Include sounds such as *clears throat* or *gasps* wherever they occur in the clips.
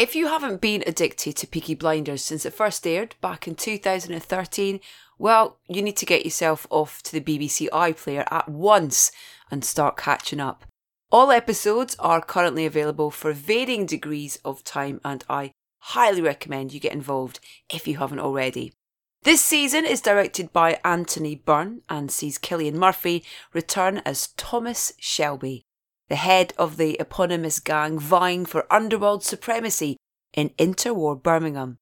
If you haven't been addicted to Peaky Blinders since it first aired back in 2013, well, you need to get yourself off to the BBC iPlayer at once and start catching up. All episodes are currently available for varying degrees of time, and I highly recommend you get involved if you haven't already. This season is directed by Anthony Byrne and sees Cillian Murphy return as Thomas Shelby, the head of the eponymous gang vying for underworld supremacy in interwar Birmingham.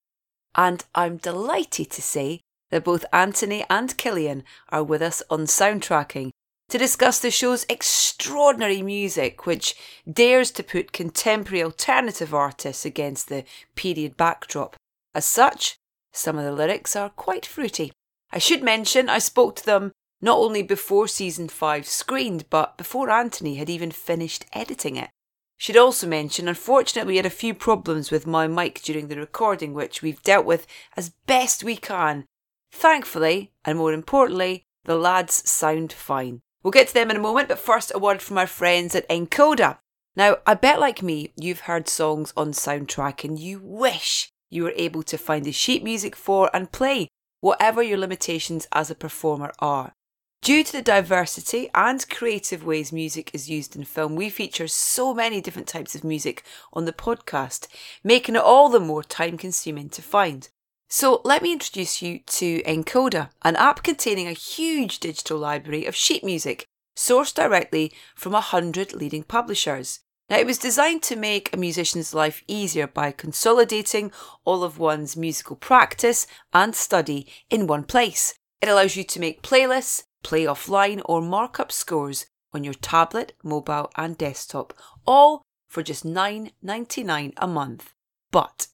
And I'm delighted to say that both Anthony and Cillian are with us on soundtracking to discuss the show's extraordinary music, which dares to put contemporary alternative artists against the period backdrop. As such, some of the lyrics are quite fruity. I should mention I spoke to them not only before season 5 screened, but before Anthony had even finished editing it. Should also mention, unfortunately, we had a few problems with my mic during the recording, which we've dealt with as best we can. Thankfully, and more importantly, the lads sound fine. We'll get to them in a moment, but first, a word from our friends at Nkoda. Now, I bet like me, you've heard songs on soundtrack and you wish you were able to find the sheet music for and play whatever your limitations as a performer are. Due to the diversity and creative ways music is used in film, we feature so many different types of music on the podcast, making it all the more time consuming to find. So let me introduce you to Nkoda, an app containing a huge digital library of sheet music sourced directly from a hundred leading publishers. Now, it was designed to make a musician's life easier by consolidating all of one's musical practice and study in one place. It allows you to make playlists, play offline, or mark up scores on your tablet, mobile, and desktop, all for just $9.99 a month. But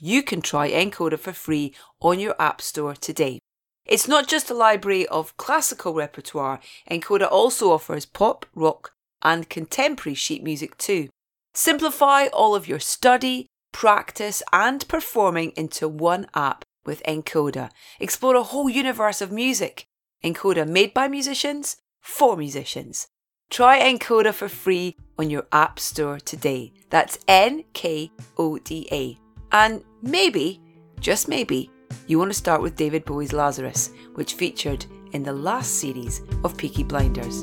you can try Nkoda for free on your App Store today. It's not just a library of classical repertoire, Nkoda also offers pop, rock, and contemporary sheet music too. Simplify all of your study, practice, and performing into one app with Nkoda. Explore a whole universe of music. Nkoda made by musicians for musicians. Try Nkoda for free on your App Store today. That's N K O D A. And maybe, just maybe, you want to start with David Bowie's Lazarus, which featured in the last series of Peaky Blinders.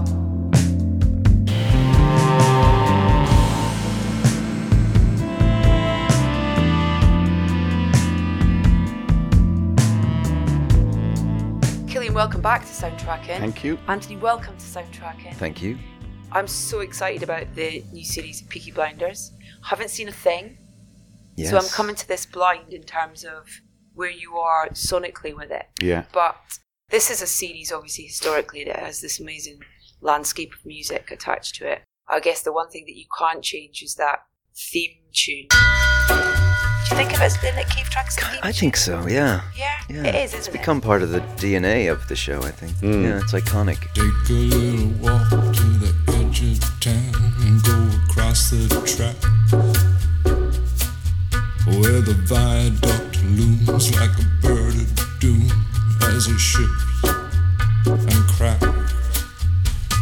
Welcome back to Soundtracking. Thank you. Anthony, welcome to Soundtracking. Thank you. I'm so excited about the new series of Peaky Blinders. Haven't seen a thing. Yes. So I'm coming to this blind in terms of where you are sonically with it. Yeah. But this is a series, obviously, historically, that has this amazing landscape of music attached to it. I guess the one thing that you can't change is that theme tune you think of it as the Nick Cave tracks? I think so. Yeah. Yeah. Yeah. It is, It's isn't become part of the DNA of the show. I think. Mm. Yeah, it's iconic. Take a little walk to the edge of town and go across the track where the viaduct looms like a bird of doom as it ships and cracks.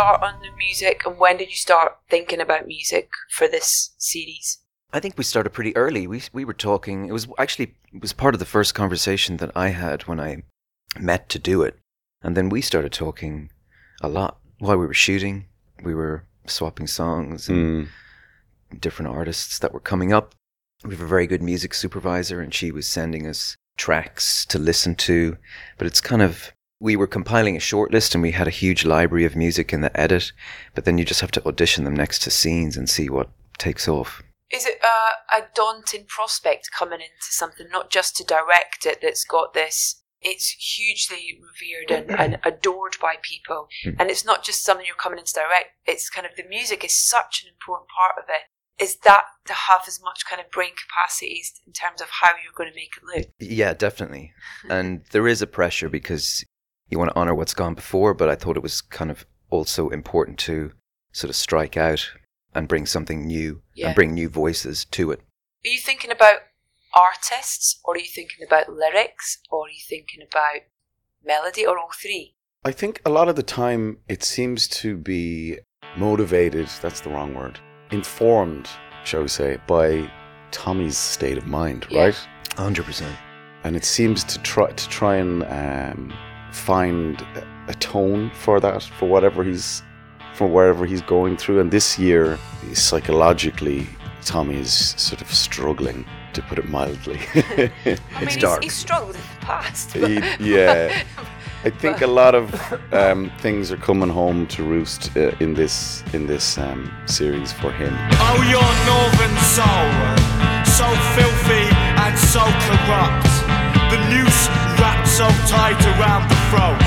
Start on the music, and when did you start thinking about music for this series? I think we started pretty early. We we were talking. It was actually it was part of the first conversation that I had when I met to do it, and then we started talking a lot while we were shooting. We were swapping songs and Mm. different artists that were coming up. We have a very good music supervisor, and she was sending us tracks to listen to. But it's kind of we were compiling a shortlist and we had a huge library of music in the edit. But then you just have to audition them next to scenes and see what takes off. Is it uh, a daunting prospect coming into something, not just to direct it, that's got this? It's hugely revered and, and adored by people, and it's not just something you're coming into direct. It's kind of the music is such an important part of it. Is that to have as much kind of brain capacities in terms of how you're going to make it look? Yeah, definitely. *laughs* and there is a pressure because you want to honor what's gone before, but I thought it was kind of also important to sort of strike out and bring something new Yeah. and bring new voices to it. Are you thinking about artists, or are you thinking about lyrics, or are you thinking about melody, or all three? I think a lot of the time it seems to be motivated, that's the wrong word, informed, shall we say, by Tommy's state of mind, Yeah. right? 100%. And it seems to try to try and um, find a, a tone for that, for whatever he's for wherever he's going through. And this year, psychologically, Tommy is sort of struggling, to put it mildly. *laughs* I mean, It's he's, dark. he's struggled in the past. He- yeah. *laughs* I think a lot of um, things are coming home to roost uh, in this in this um, series for him. Oh, your northern soul, so filthy and so corrupt. The noose wrapped so tight around the throat.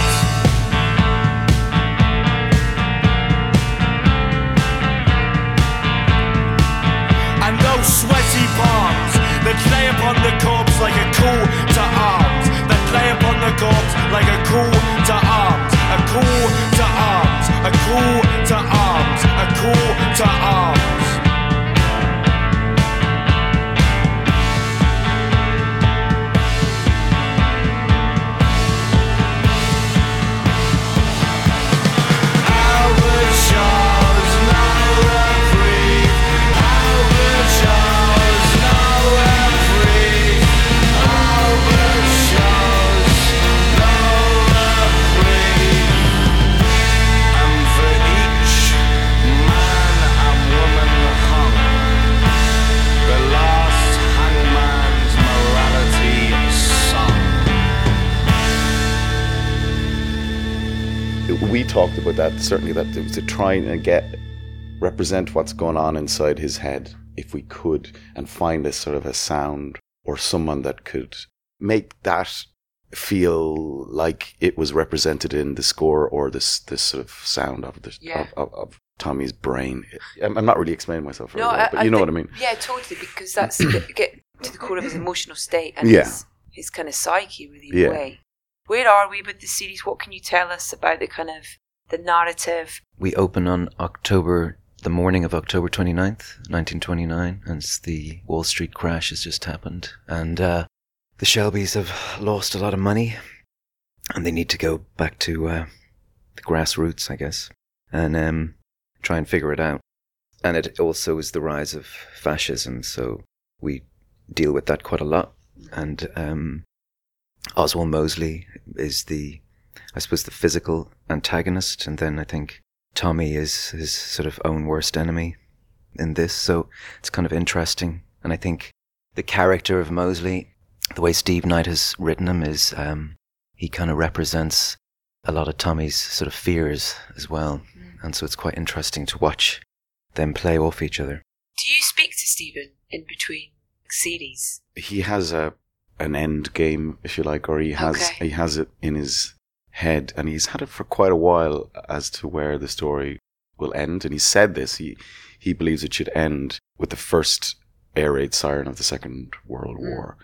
And those sweaty palms that play upon the corpse like a call to arms. That play upon the corpse like a call to arms. A call to arms. A call that certainly that to try and get represent what's going on inside his head, if we could, and find a sort of a sound or someone that could make that feel like it was represented in the score or this this sort of sound of the Yeah. of, of, of Tommy's brain. I'm, I'm not really explaining myself No, well, I, but you know think- what I mean. Yeah, totally, because that's *clears throat* get, get to the core of his emotional state and Yeah. his, his kind of psyche, really, Yeah. way. Where are we with the series? What can you tell us about the kind of the narrative? We open on October, the morning of October 29th, 1929, and the Wall Street crash has just happened. And uh, the Shelbys have lost a lot of money, and they need to go back to uh, the grassroots, I guess, and um, try and figure it out. And it also is the rise of fascism, so we deal with that quite a lot. And um, Oswald Mosley is the, I suppose, the physical antagonist, and then I think Tommy is his sort of own worst enemy in this. So it's kind of interesting, and I think the character of Mosley, the way Steve Knight has written him, is um, he kind of represents a lot of Tommy's sort of fears as well, and so it's quite interesting to watch them play off each other. Do you speak to Stephen in between series? he has a an end game, if you like, or he has Okay. he has it in his head, and he's had it for quite a while as to where the story will end. And he said this: he he believes it should end with the first air raid siren of the Second World Mm. War,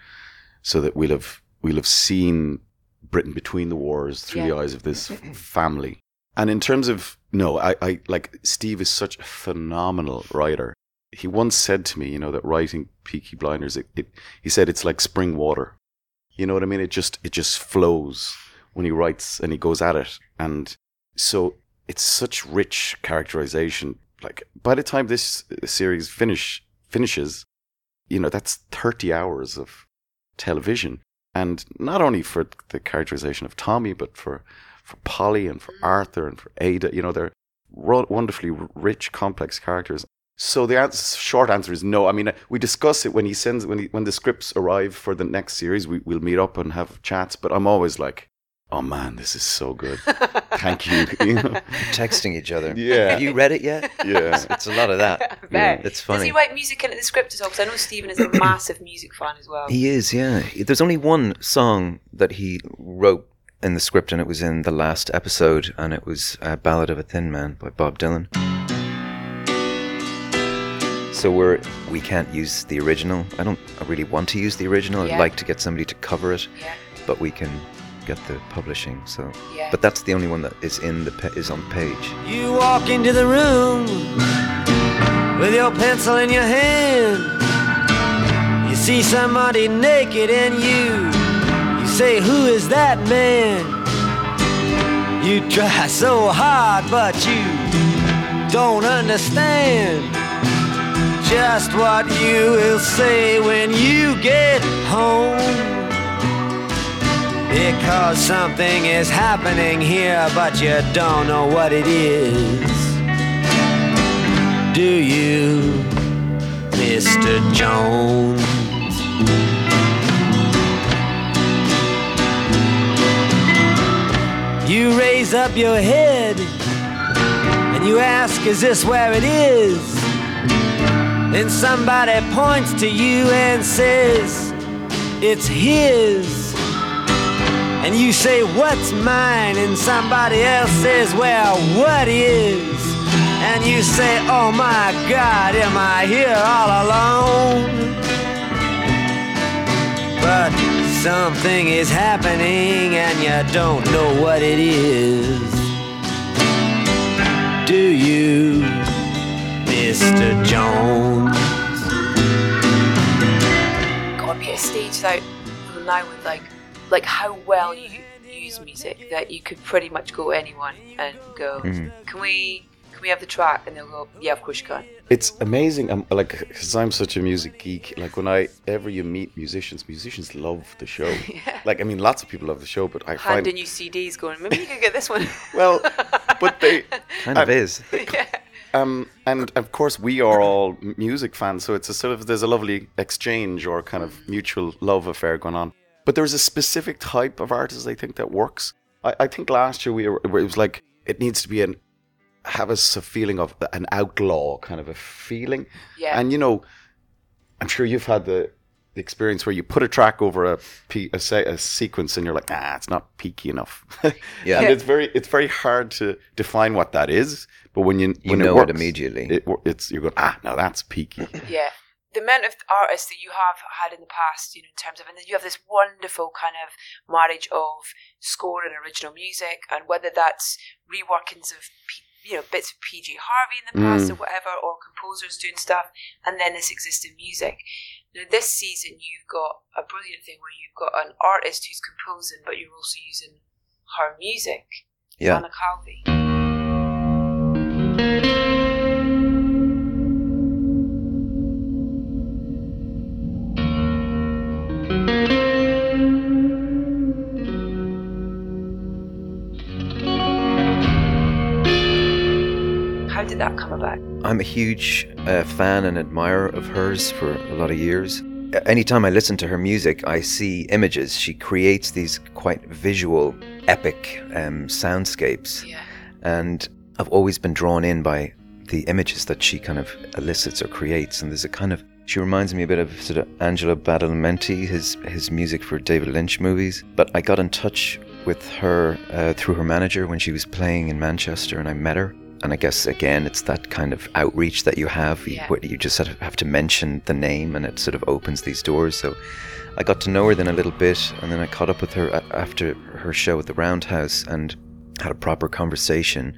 so that we'll have we'll have seen Britain between the wars through the eyes of this *laughs* family. And in terms of no, I, I like Steve is such a phenomenal writer. He once said to me, you know, that writing Peaky Blinders, it, it he said it's like spring water. You know what I mean? It just it just flows when he writes and he goes at it. And so it's such rich characterization. Like by the time this series finish finishes, you know that's thirty hours of television, and not only for the characterization of Tommy, but for for Polly and for Arthur and for Ada. You know, they're wonderfully rich, complex characters. So the answer, short answer is no. I mean, we discuss it when he sends when he, when the scripts arrive for the next series. We, we'll meet up and have chats. But I'm always like, oh man, this is so good. *laughs* Thank you. *laughs* you know? Texting each other. Yeah. Have you read it yet? Yeah. It's, it's a lot of that. *laughs* I bet. It's Does funny. he write music in the script as well? Because I know Stephen is a *coughs* massive music fan as well. He is, yeah. There's only one song that he wrote in the script, and it was in the last episode, and it was uh, "Ballad of a Thin Man" by Bob Dylan. So we're we can't use the original. I don't I really want to use the original. Yeah. I'd like to get somebody to cover it, Yeah. but we can get the publishing. So, Yeah. but that's the only one that is in the pa- is on the page. You walk into the room with your pencil in your hand. You see somebody naked and you you say, Who is that man? You try *laughs* so hard, but you don't understand just what you will say when you get home. Because something is happening here, but you don't know what it is. Do you, Mr. Jones? You raise up your head and you ask, Is this where it is? Then somebody points to you and says, It's his. And you say, What's mine? And somebody else says, Well, what is? And you say, Oh my God, am I here all alone? But something is happening and you don't know what it is. Do you, Mr. Jones? got be a stage though now with like like how well you use music that you could pretty much go anyone and go, mm-hmm. can we can we have the track? And they'll go, yeah, of course you can. It's amazing. I'm like, because I'm such a music geek. Like when I ever you meet musicians, musicians love the show. *laughs* yeah. Like I mean, lots of people love the show, but I find Handing you CDs, going, maybe you could get this one. *laughs* well, but they *laughs* Kind of I- is. Um, and of course, we are all music fans, so it's a sort of there's a lovely exchange or kind of mm-hmm. mutual love affair going on. But there's a specific type of artist I think that works. I, I think last year we were, it was like it needs to be an have us a feeling of an outlaw kind of a feeling. Yeah. And you know, I'm sure you've had the, the experience where you put a track over a, pe- a, a sequence and you're like, ah, it's not peaky enough. *laughs* Yeah. and it's very it's very hard to define what that is. But when you You when know it, it immediately. it, it's you're going, ah, now that's peaky. Yeah. The amount of artists that you have had in the past, you know, in terms of, and then you have this wonderful kind of marriage of score and original music, and whether that's reworkings of, you know, bits of PJ Harvey in the hmm. past or whatever, or composers doing stuff, and then this existing music. Now, this season, you've got a brilliant thing where you've got an artist who's composing, but you're also using her music, Yeah. Anna Calvi. Come? I'm a huge uh, fan and admirer of hers for a lot of years. Anytime I listen to her music, I see images. She creates these quite visual, epic um, soundscapes. Yeah. And I've always been drawn in by the images that she kind of elicits or creates. And there's a kind of, she reminds me a bit of sort of Angelo Badalamenti, his, his music for David Lynch movies. But I got in touch with her uh, through her manager when she was playing in Manchester and I met her. And I guess again, it's that kind of outreach that you have. You, Yeah. where you just sort of have to mention the name, and it sort of opens these doors. So I got to know her then a little bit, and then I caught up with her after her show at the Roundhouse and had a proper conversation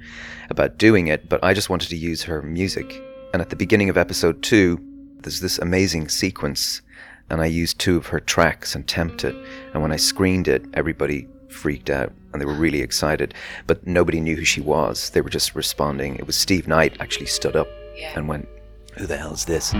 about doing it. But I just wanted to use her music. And at the beginning of episode two, there's this amazing sequence, and I used two of her tracks and temped it. And when I screened it, everybody freaked out and they were really excited. But nobody knew who she was. They were just responding. It was Steve Knight actually stood up Yeah. and went, "Who the hell's this?"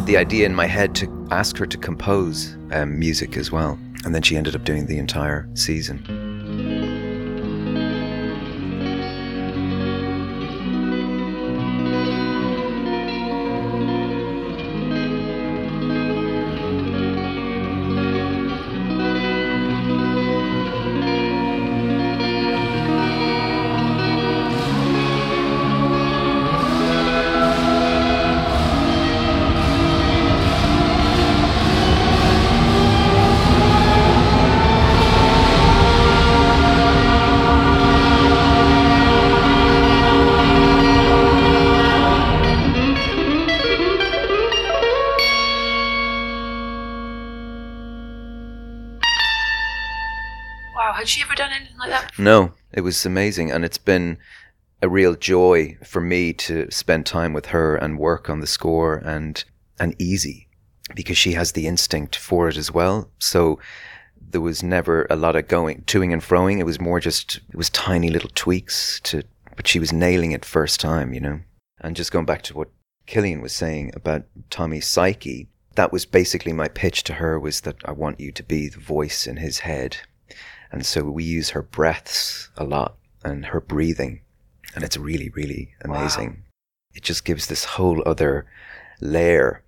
Put the idea in my head to ask her to compose um, music as well. And then she ended up doing the entire season. No, it was amazing. And it's been a real joy for me to spend time with her and work on the score and, and easy because she has the instinct for it as well. So there was never a lot of going, toing and froing. It was more just, it was tiny little tweaks to, but she was nailing it first time, you know? And just going back to what Cillian was saying about Tommy's psyche, that was basically my pitch to her was that I want you to be the voice in his head. And so we use her breaths a lot and her breathing. And it's really, really amazing. It just gives this whole other layer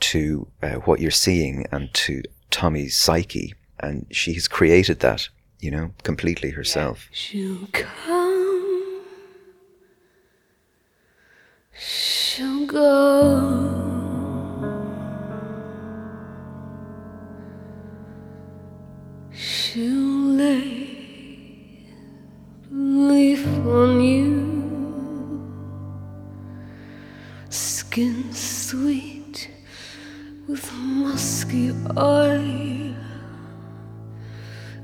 to uh, what you're seeing and to Tommy's psyche. And she has created that, you know, completely herself. She'll come, she'll go. She'll lay leaf on you, skin sweet with musky oil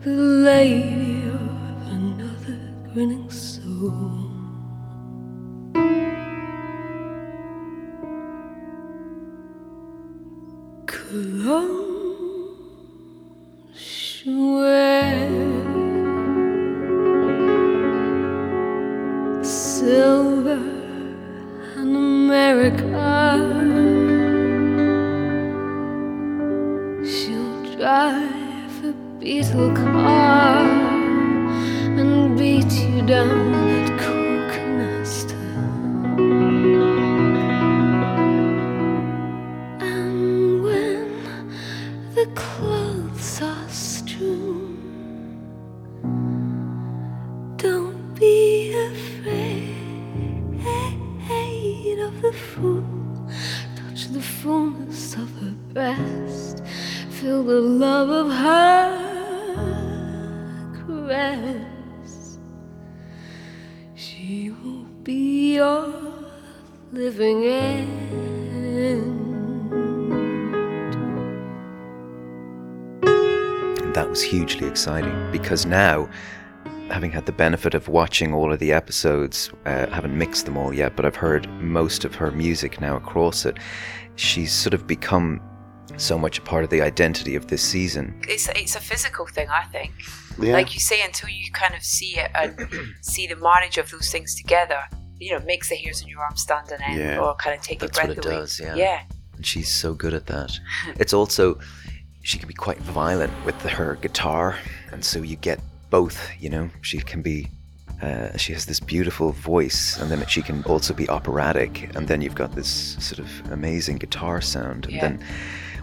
the lady of another grinning soul. Because now, having had the benefit of watching all of the episodes, uh, I haven't mixed them all yet, but I've heard most of her music now across it. She's sort of become so much a part of the identity of this season. It's it's a physical thing, I think. Yeah. Like you say, until you kind of see it and see the marriage of those things together, you know, makes the hairs on your arm stand on end Yeah. or kind of take That's your what breath it away. does, yeah. Yeah. And she's so good at that. *laughs* It's also, she can be quite violent with her guitar, and so you get both, you know? She can be, uh, she has this beautiful voice, and then she can also be operatic, and then you've got this sort of amazing guitar sound. And Yeah. then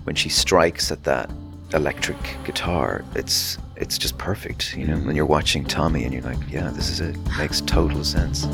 when she strikes at that electric guitar, it's it's just perfect, you know? When you're watching Tommy and you're like, yeah, this is it. Makes total sense.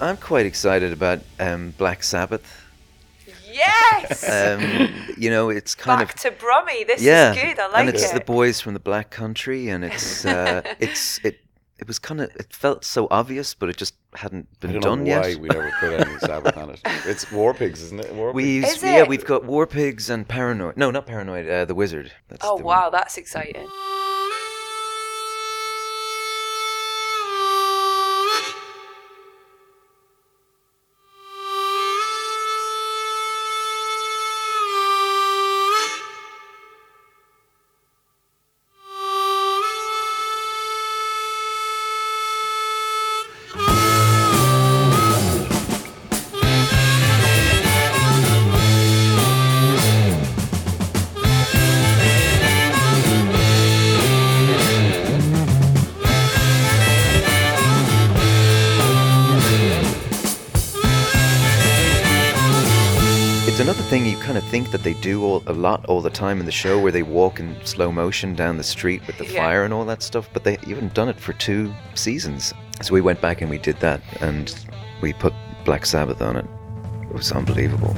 I'm quite excited about um, Black Sabbath. Yes! Um, you know, it's kind Back of to Brummy. This yeah, is good. I like it. and it's it. the boys from the Black Country, and it's uh, *laughs* it's it it was kind of it felt so obvious, but it just hadn't I been don't done know why yet. we never put any Sabbath on it. *laughs* It's War Pigs, isn't it? War We Pigs. use, Is yeah, it? we've got War Pigs and Paranoid. No, not Paranoid. Uh, the Wizard. That's oh the one. wow, that's exciting. Think that they do all, a lot all the time in the show, where they walk in slow motion down the street with the Yeah. fire and all that stuff. But they haven't done it for two seasons. So we went back and we did that, and we put Black Sabbath on it. It was unbelievable.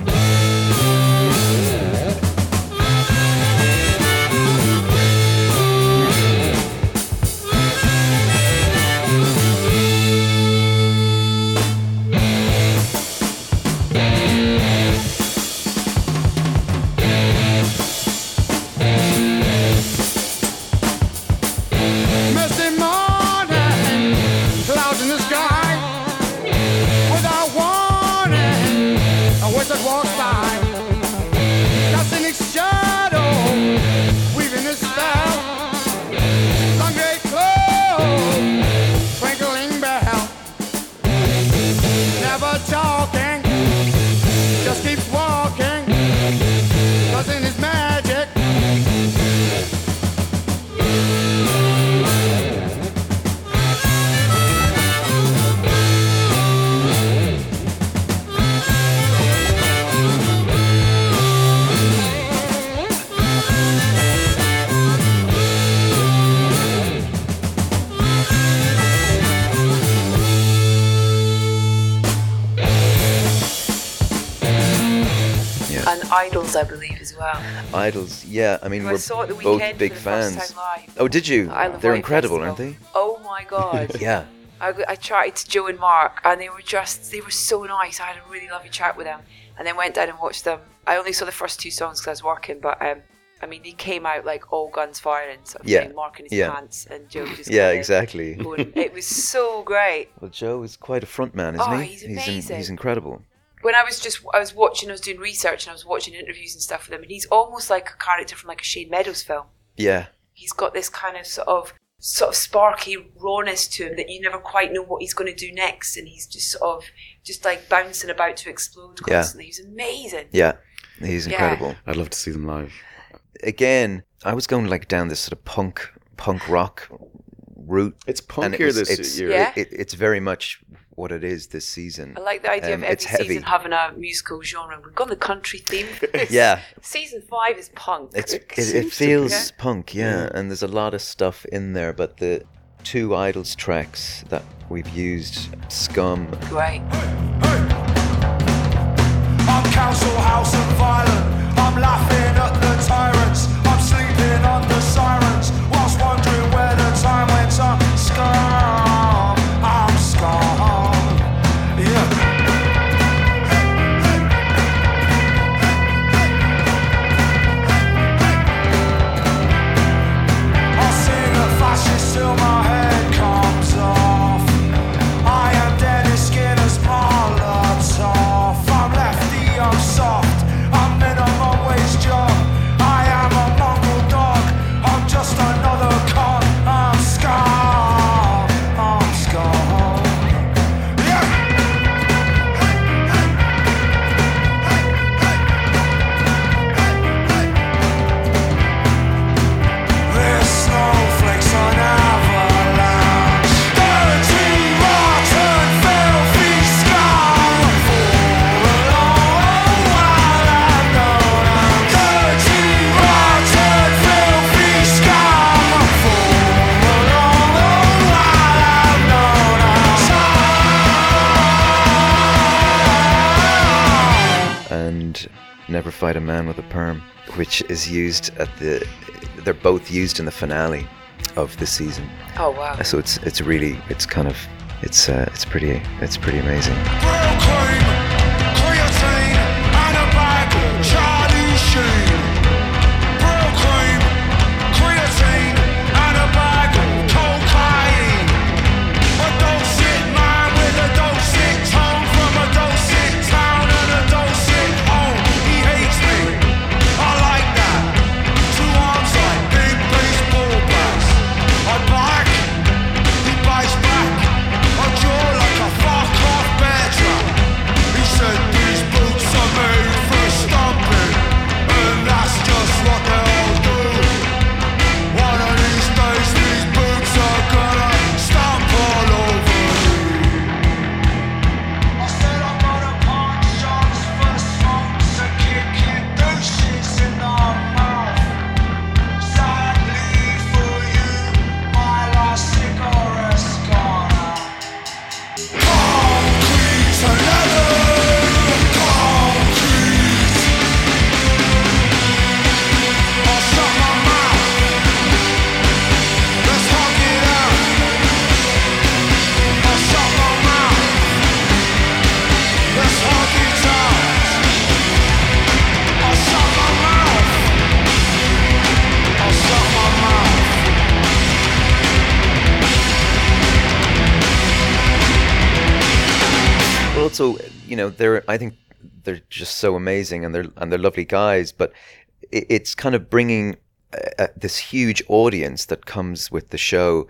IDLES, I believe, as well. IDLES, yeah. I mean, I we're saw it the both big for the first fans. Oh, did you? They're incredible, Festival. aren't they? Oh my god. *laughs* Yeah. I, I chatted to Joe and Mark, and they were just, they were so nice. I had a really lovely chat with them, and then went down and watched them. I only saw the first two songs because I was working, but um, I mean, they came out like all guns firing, sort of Yeah, thing, Mark in his yeah. pants, and Joe just Yeah, exactly. going- it was so *laughs* great. Well, Joe is quite a front man, isn't Oh, he? he's in- amazing. he's incredible. When I was just, I was watching, I was doing research, and I was watching interviews and stuff with him, and he's almost like a character from like a Shane Meadows film. Yeah. he's got this kind of sort of sort of sparky rawness to him that you never quite know what he's going to do next and he's just sort of just like bouncing about to explode Yeah. constantly he's amazing Yeah. He's Yeah. incredible. I'd love to see them live. Again, I was going like down this sort of punk punk rock route. It's and it punkier was- this it's, year. Yeah. It, it's very much what it is this season. I like the idea Um, of every it's heavy. season having a musical genre. We've gone the country theme. *laughs* Yeah. Season five is punk. It's it, seems it feels be. punk, yeah, and there's a lot of stuff in there. But the two IDLES tracks that we've used, Scum, Great. I'm council house and violent. I'm laughing at the tyrants. I'm sleeping under sirens. Never Fight a Man with a Perm, which is used at the. They're both used in the finale of the season. Oh wow. So it's it's really it's kind of it's uh, it's pretty it's pretty amazing. Cream, they're just so amazing and they're and they're lovely guys, but it, it's kind of bringing uh, uh, this huge audience that comes with the show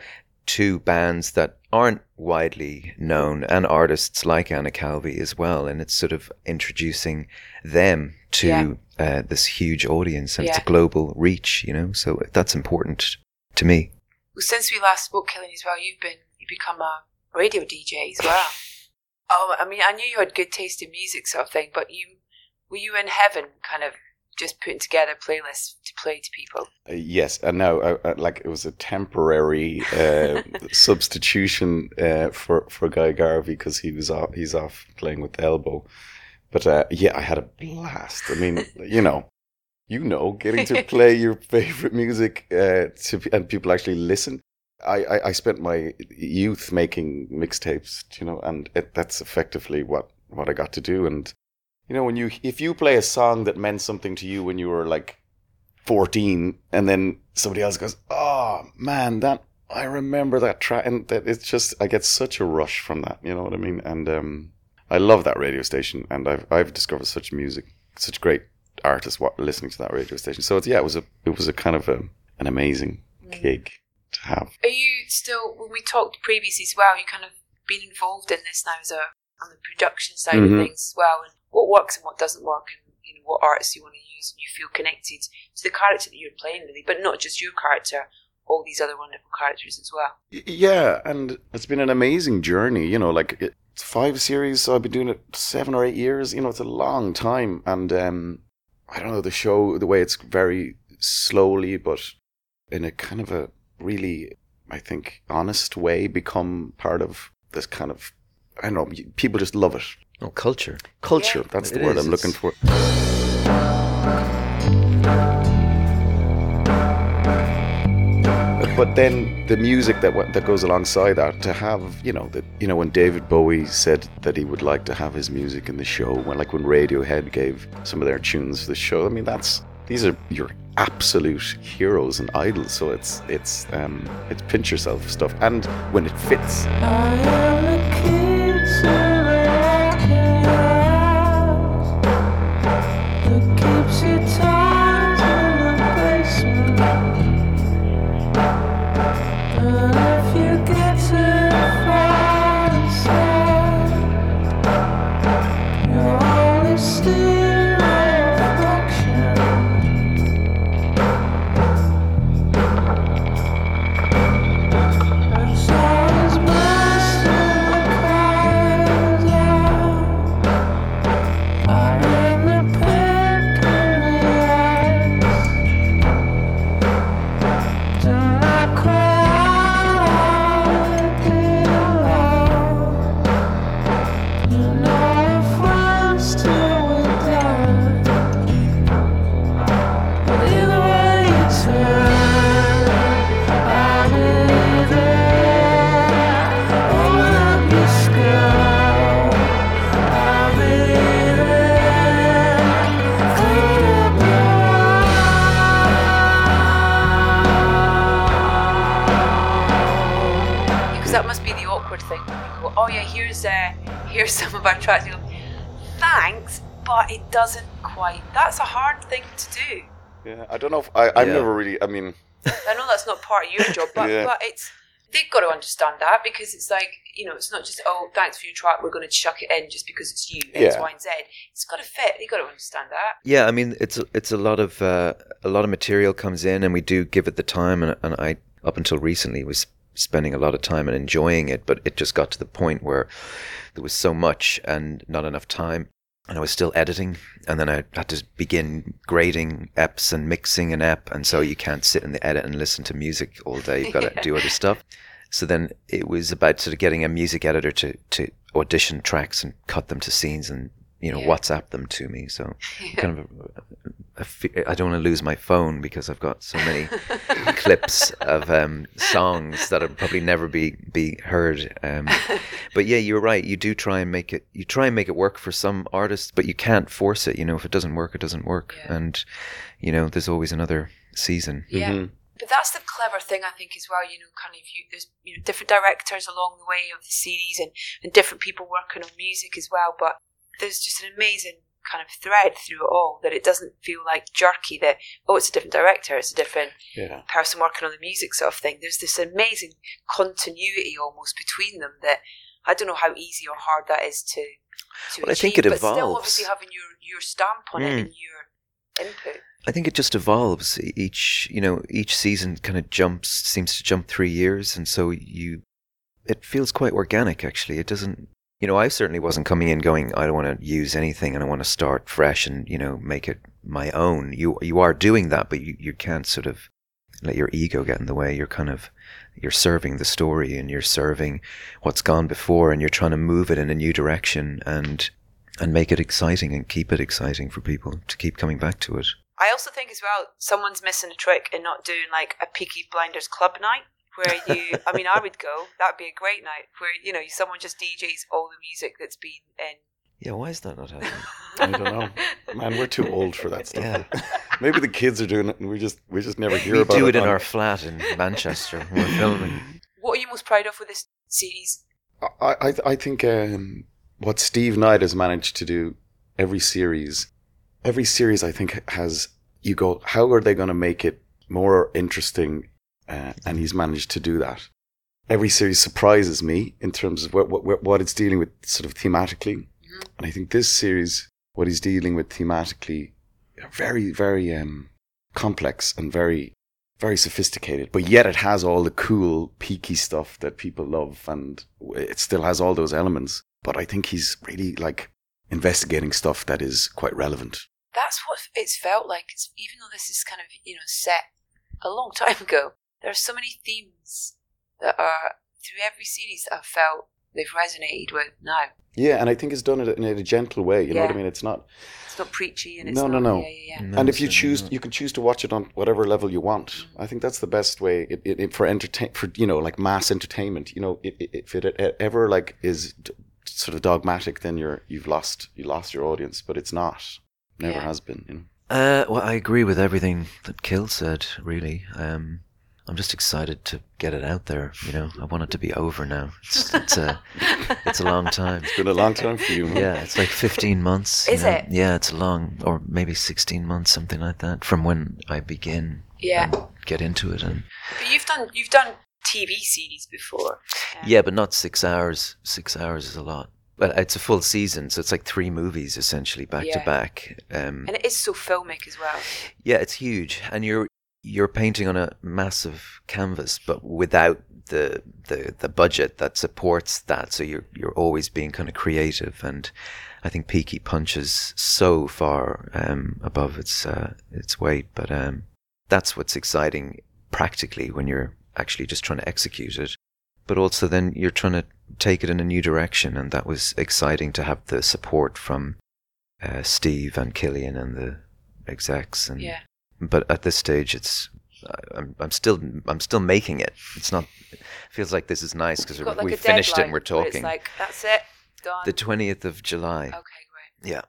to bands that aren't widely known and artists like Anna Calvi as well, and it's sort of introducing them to Yeah. uh, this huge audience and it's a global reach, you know. So that's important to me. Well, since we last spoke, Cillian as well, you've been you become a radio DJ as well. Oh, I mean, I knew you had good taste in music, sort of thing, but you were you in heaven, kind of just putting together playlists to play to people. Uh, yes, and now uh, uh, like it was a temporary uh, *laughs* substitution uh, for for Guy Garvey because he was off he's off playing with the Elbow. But uh, yeah, I had a blast. I mean, *laughs* you know, you know, getting to play your *laughs* favorite music uh, to and people actually listen. I, I, I spent my youth making mixtapes, you know, and it, that's effectively what what I got to do. And you know, when you if you play a song that meant something to you when you were like 14 and then somebody else goes oh man that i remember that track and that it's just i get such a rush from that you know what i mean? And um i love that radio station and i've i've discovered such music such great artists listening to that radio station. So it's yeah it was a it was a kind of a, an amazing gig to have Are you still when we talked previously as well? You kind of been involved in this now as a on the production side Mhm. of things as well, and what works and what doesn't work, and you know what artists you want to use, and you feel connected to the character that you're playing, really, but not just your character, all these other wonderful characters as well. Yeah, and it's been an amazing journey. You know, like it's five series, so I've been doing it seven or eight years. You know, it's a long time, and um, I don't know the show, the way it's very slowly, but in a kind of a really, I think, honest way, become part of this kind of. I don't know. People just love it. Oh, culture. Culture. Yeah. That's the It word is, I'm looking for. but then the music that that goes alongside that to have you know that you know when David Bowie said that he would like to have his music in the show when like when Radiohead gave some of their tunes for the show I mean that's these are your absolute heroes and idols so it's it's um it's pinch yourself stuff. And when it fits doesn't quite. That's a hard thing to do. Yeah, I don't know if I, I've Yeah. never really. I mean, *laughs* I know that's not part of your job, but Yeah. but it's they've got to understand that because it's like you know it's not just oh thanks for your track we're going to chuck it in just because it's you X Yeah. Y and Z. It's got to fit. They've got to understand that. Yeah, I mean it's a, it's a lot of uh, a lot of material comes in, and we do give it the time. And, and I up until recently was spending a lot of time and enjoying it, but it just got to the point where there was so much and not enough time, and I was still editing, and then I had to begin grading eps and mixing an ep, and so you can't sit in the edit and listen to music all day. You've got to do other stuff. *laughs* So then it was about sort of getting a music editor to, to audition tracks and cut them to scenes and, you know, Yeah. WhatsApp them to me. So *laughs* kind of, a, a fe- I don't want to lose my phone because I've got so many *laughs* clips of um, songs that'll probably never be, be heard. Um, *laughs* but yeah, you're right. You do try and make it, you try and make it work for some artists, but you can't force it. You know, if it doesn't work, it doesn't work. Yeah. And, you know, there's always another season. Yeah. Mhm. But that's the clever thing, I think, as well. You know, kind of you, there's you know different directors along the way of the series, and and different people working on music as well. But there's just an amazing kind of thread through it all that it doesn't feel like jerky. That oh, it's a different director, it's a different yeah, person working on the music sort of thing. There's this amazing continuity almost between them that I don't know how easy or hard that is to to Well, I think it but still, obviously having your your stamp on it Mm. and your input. I think it just evolves. Each, you know, each season kind of jumps, seems to jump three years, and so you, it feels quite organic. Actually, it doesn't. You know, I certainly wasn't coming in going, I don't want to use anything, and I want to start fresh and you know make it my own. You you are doing that, but you you can't sort of let your ego get in the way. You're kind of you're serving the story and you're serving what's gone before, and you're trying to move it in a new direction and and make it exciting and keep it exciting for people to keep coming back to it. I also think as well, someone's missing a trick in not doing like a Peaky Blinders club night where you, I mean, I would go. That'd be a great night where you know someone just DJs all the music that's been in. Yeah, why is that not happening? I don't know, man. We're too old for that stuff. Yeah. *laughs* Maybe the kids are doing it, and we just we just never hear we about do it. it in our flat in Manchester. when We're filming. What are you most proud of with this series? I I, I think um, what Steve Knight has managed to do every series, every series I think has you go how are they going to make it more interesting, uh, and he's managed to do that. Every series surprises me in terms of what what, what it's dealing with sort of thematically, and I think this series what he's dealing with thematically very very um, complex and very very sophisticated, but yet it has all the cool, peaky stuff that people love, and it still has all those elements. But I think he's really like investigating stuff that is quite relevant. That's what it's felt like. It's, even though this is kind of you know set a long *laughs* time ago, there are so many themes that are through every series that I've felt they've resonated with now. Yeah, and I think it's done it in a gentle way. You know what I mean? It's not. It's not preachy and it's No, no, not, no. Yeah, yeah, yeah. No, and if you choose, not. you can choose to watch it on whatever level you want. I think that's the best way it, it, it- for entertain for you know like mass entertainment. You know, it, it, if it, it ever like is d- sort of dogmatic, then you're you've lost you lost your audience. But it's not. Never Yeah. has been. You know. Uh, well, I agree with everything that Cill said. Really, um, I'm just excited to get it out there. You know, I want it to be over now. It's, it's a it's a long time. It's been a long time for you. man. Yeah, it's like 15 months. Is know? it? Yeah, it's a long, or maybe 16 months, something like that, from when I begin. Yeah. and get into it, and But you've done you've done TV series before. Um, yeah, but not six hours. Six hours is a lot. Well, it's a full season, so it's like three movies essentially back Yeah. to back. Um, And it is so filmic as well. Yeah, it's huge, and you're you're painting on a massive canvas, but without the the the budget that supports that. So you're you're always being kind of creative, and I think Peaky punches so far um, above its uh, its weight. But um, that's what's exciting practically when you're actually just trying to execute it. But also then you're trying to take it in a new direction, and that was exciting to have the support from uh, Steve and Cillian and the execs and Yeah. But at this stage it's I- I'm, I'm still I'm still making it it's not it feels like this is nice because like we finished it and we're talking It's like that's it, done. the 20th of July okay, great. yeah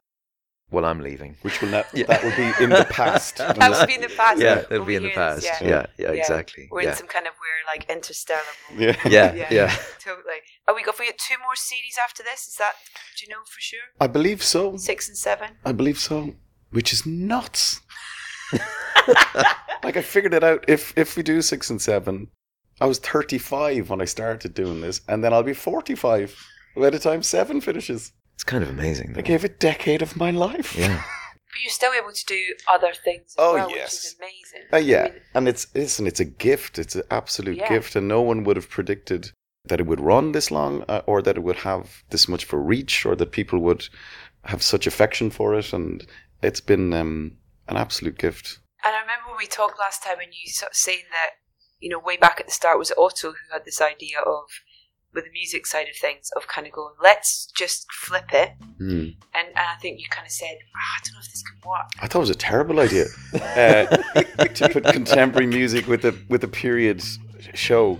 well, I'm leaving. which will not, *laughs* that will be in the past. *laughs* That would be in the past. Yeah, We'll it'll be in the hearing this, past. Yeah, yeah, exactly. We're in some kind of weird, like, interstellar moment. *laughs* yeah. Yeah, yeah. Totally. Are we got we got two more series after this? Is that do you know for sure? I believe so. Six and seven. I believe so. Which is nuts. *laughs* like I figured it out. If if we do six and seven, I was thirty five when I started doing this, and then I'll be forty five by the time seven finishes. It's kind of amazing. I gave a decade of my life. Yeah. *laughs* But you're still able to do other things as Oh, well, which yes. is amazing. Uh, yeah, I mean, and it's listen, it's a gift. It's an absolute Yeah. gift, and no one would have predicted that it would run this long, uh, or that it would have this much for reach, or that people would have such affection for it. And it's been um, an absolute gift. and I remember when we talked last time, and you sort of saying that you know way back at the start was Otto who had this idea of with the music side of things of kind of going let's just flip it, Hmm. and, and I think you kind of said "Ah, I don't know if this can work. I thought it was a terrible idea uh, *laughs* to put contemporary music with a with a period show.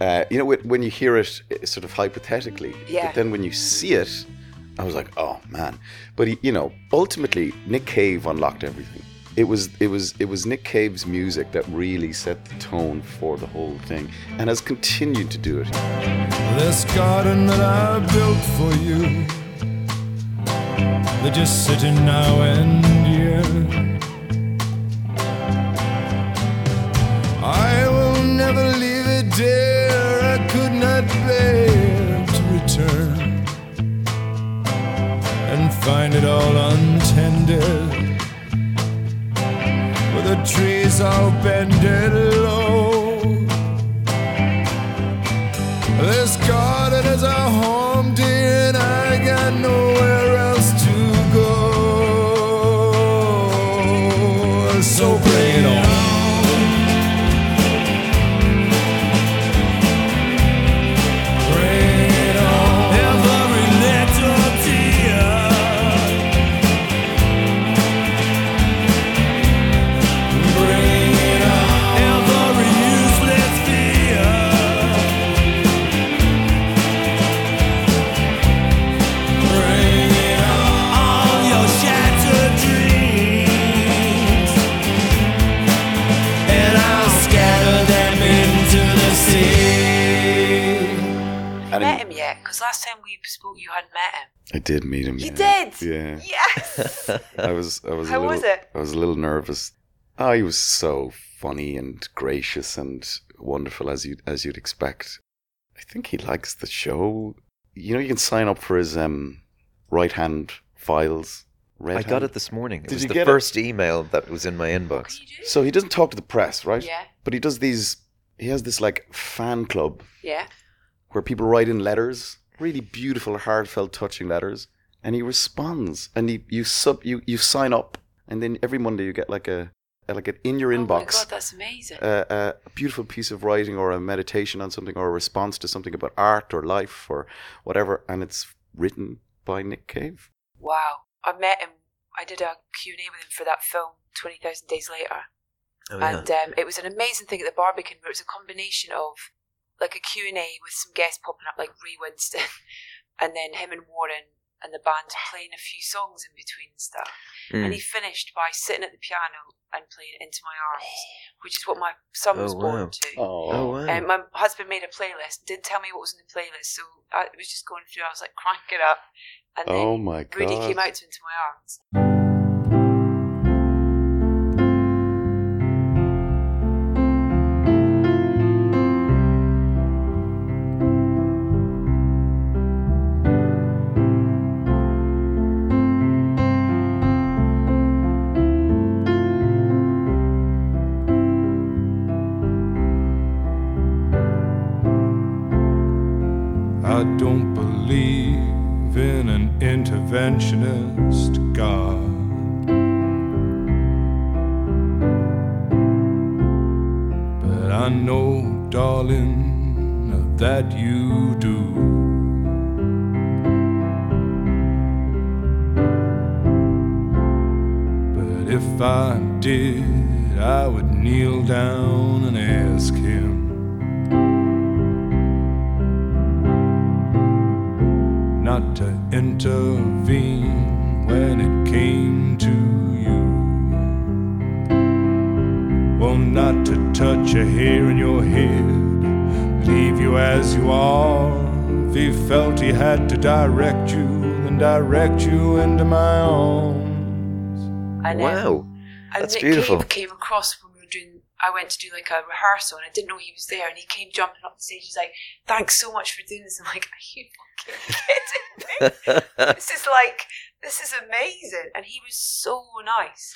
Uh, you know, when- you hear it sort of hypothetically, Yeah. but then when you see it, I was like, oh man. But he, you know, ultimately, Nick Cave unlocked everything. It was it was it was Nick Cave's music that really set the tone for the whole thing, and has continued to do it. This garden that I built for you, they're just sitting now and here. I will never leave it, dear. I could not bear to return and find it all untended. The trees all bended low. This garden is a home, dear, and I got nowhere did meet him. You yeah. did. Yeah. Yes. *laughs* I was I was How a little was it? I was a little nervous. Oh, he was so funny and gracious and wonderful as you as you'd expect. I think he likes the show. You know, you can sign up for his um, right hand files. Red I got it this morning. It Did was you the get it? first email that was in my inbox. So he doesn't talk to the press, right? Yeah. But he does these. He has this like fan club yeah. where people write in letters, really beautiful, heartfelt, touching letters, and he responds. And you you sub you you sign up, and then every Monday you get like a like an in your Oh inbox. god, that's amazing. uh, uh, a beautiful piece of writing or a meditation on something or a response to something about art or life or whatever and it's written by nick cave wow. I met him. I did a Q&A with him for that film, 20,000 Days Later. Oh, yeah. And um, it was an amazing thing at the Barbican where it was a combination of like a Q&A with some guests popping up like Ray Winstone *laughs* and then him and Warren and the band playing a few songs in between and stuff. Mm. And he finished by sitting at the piano and playing Into My Arms, *gasps* which is what my son was Oh, born to. Oh, wow. And my husband made a playlist, didn't tell me what was in the playlist, so I was just going through. I was like, crank it up, and then Oh my Rudy God. came out to Into My Arms. Interventionist God. Well, not to touch a hair in your head, leave you as you are. If he felt he had to direct you, then direct you into my arms. And, um, Wow. And That's Nick beautiful. Cave came across when we were doing. I went to do like a rehearsal, and I didn't know he was there. And he came jumping up the stage. He's like, "Thanks so much for doing this." I'm like, "Are you fucking *laughs* kidding me? this is like, this is amazing." And he was so nice,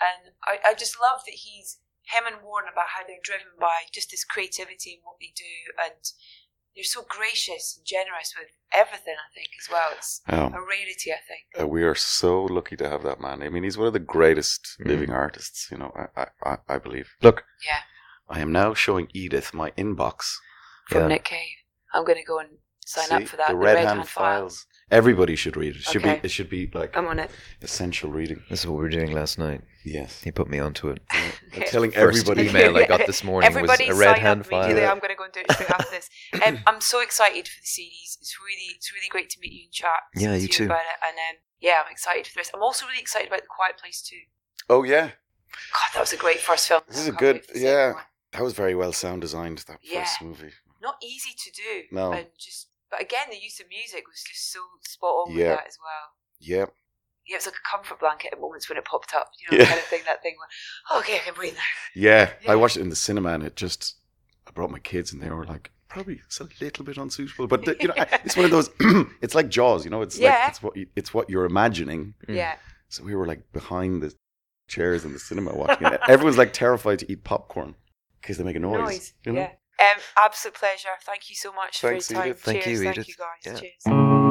and I, I just love that he's him and Warren about how they're driven by just this creativity in what they do, and they're so gracious and generous with everything. I think as well, it's a rarity. I think. Uh, we are so lucky to have that man. I mean, he's one of the greatest Mm. living artists. You know, I, I, I, I believe. Look, Yeah. I am now showing Edith my inbox. From Yeah. Nick Cave. I'm going to go and sign See? up for that. The The, Red, Hand, Files. Everybody should read it. It should Okay. be. It should be like I'm on it. essential reading. This is what we were doing last night. Yes. He put me onto it. *laughs* I'm telling First everybody. email I got this morning Everybody was a red hand up immediately. file. I'm going to go and do it straight after this. *laughs* Um, I'm so excited for the series. It's really, it's really great to meet you and chat. Yeah, you too. About it. And um, yeah, I'm excited for this. I'm also really excited about the Quiet Place too. Oh yeah, God, that was a great first film. this is a good. wait for the second Yeah, one. that was very well sound designed. That Yeah. first movie. Not easy to do. No. And just, but again, the use of music was just so spot on with Yeah. that as well. Yeah. Yeah, it was like a comfort blanket at moments when it popped up. You know, Yeah. kind of thing. That thing. Where, okay, I can breathe now. Yeah, Yeah. I watched it in the cinema, and it just. I brought my kids, and they were like, probably it's a little bit unsuitable, but the, you know, I- *laughs* it's one of those. *clears throat* it's like Jaws, you know. It's Yeah. like it's what you, it's what you're imagining. Mm. Yeah. So we were like behind the chairs in the cinema watching it. Everyone's like terrified to eat popcorn because they make a noise. you know? Yeah. Um, absolute pleasure. Thank you so much Thanks, for your time. Edith. Thank Cheers. you, Thank you, guys. Yeah. Cheers.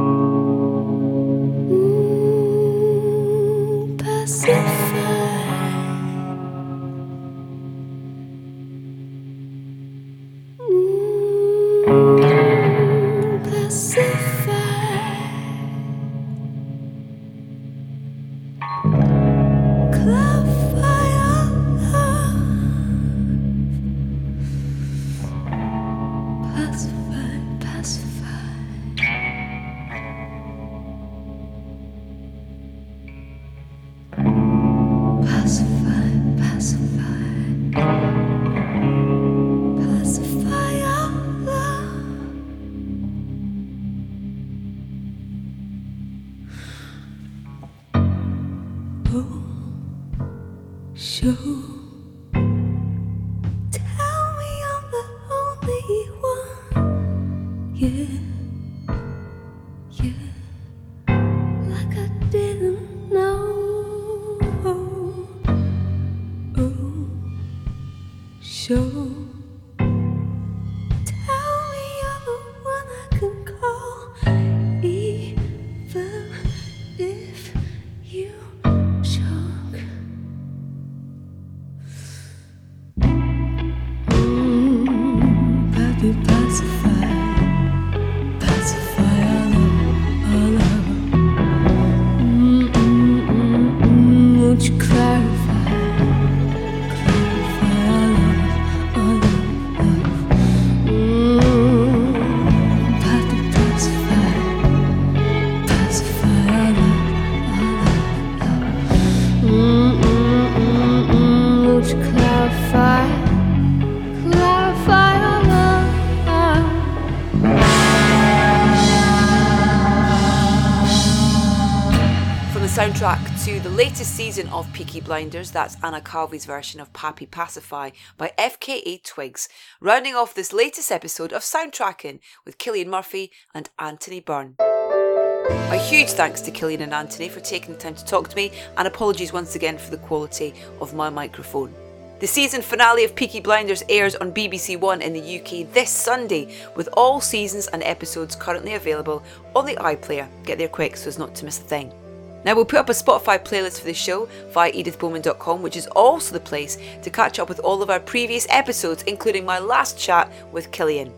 Show. Season of Peaky Blinders, that's Anna Calvi's version of Papi Pacify by FKA Twigs, rounding off this latest episode of Soundtracking with Cillian Murphy and Anthony Byrne. A huge thanks to Cillian and Anthony for taking the time to talk to me, and apologies once again for the quality of my microphone. The season finale of Peaky Blinders airs on BBC One in the UK this Sunday, with all seasons and episodes currently available on the iPlayer. Get there quick so as not to miss a thing. Now, we'll put up a Spotify playlist for this show via edithbowman.com, which is also the place to catch up with all of our previous episodes, including my last chat with Cillian.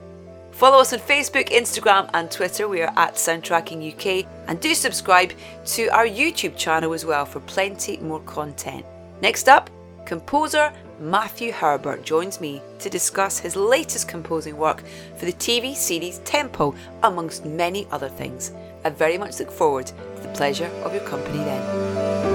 Follow us on Facebook, Instagram, and Twitter. We are at Soundtracking UK. And do subscribe to our YouTube channel as well for plenty more content. Next up, composer Matthew Herbert joins me to discuss his latest composing work for the TV series Temple, amongst many other things. I very much look forward the pleasure of your company then.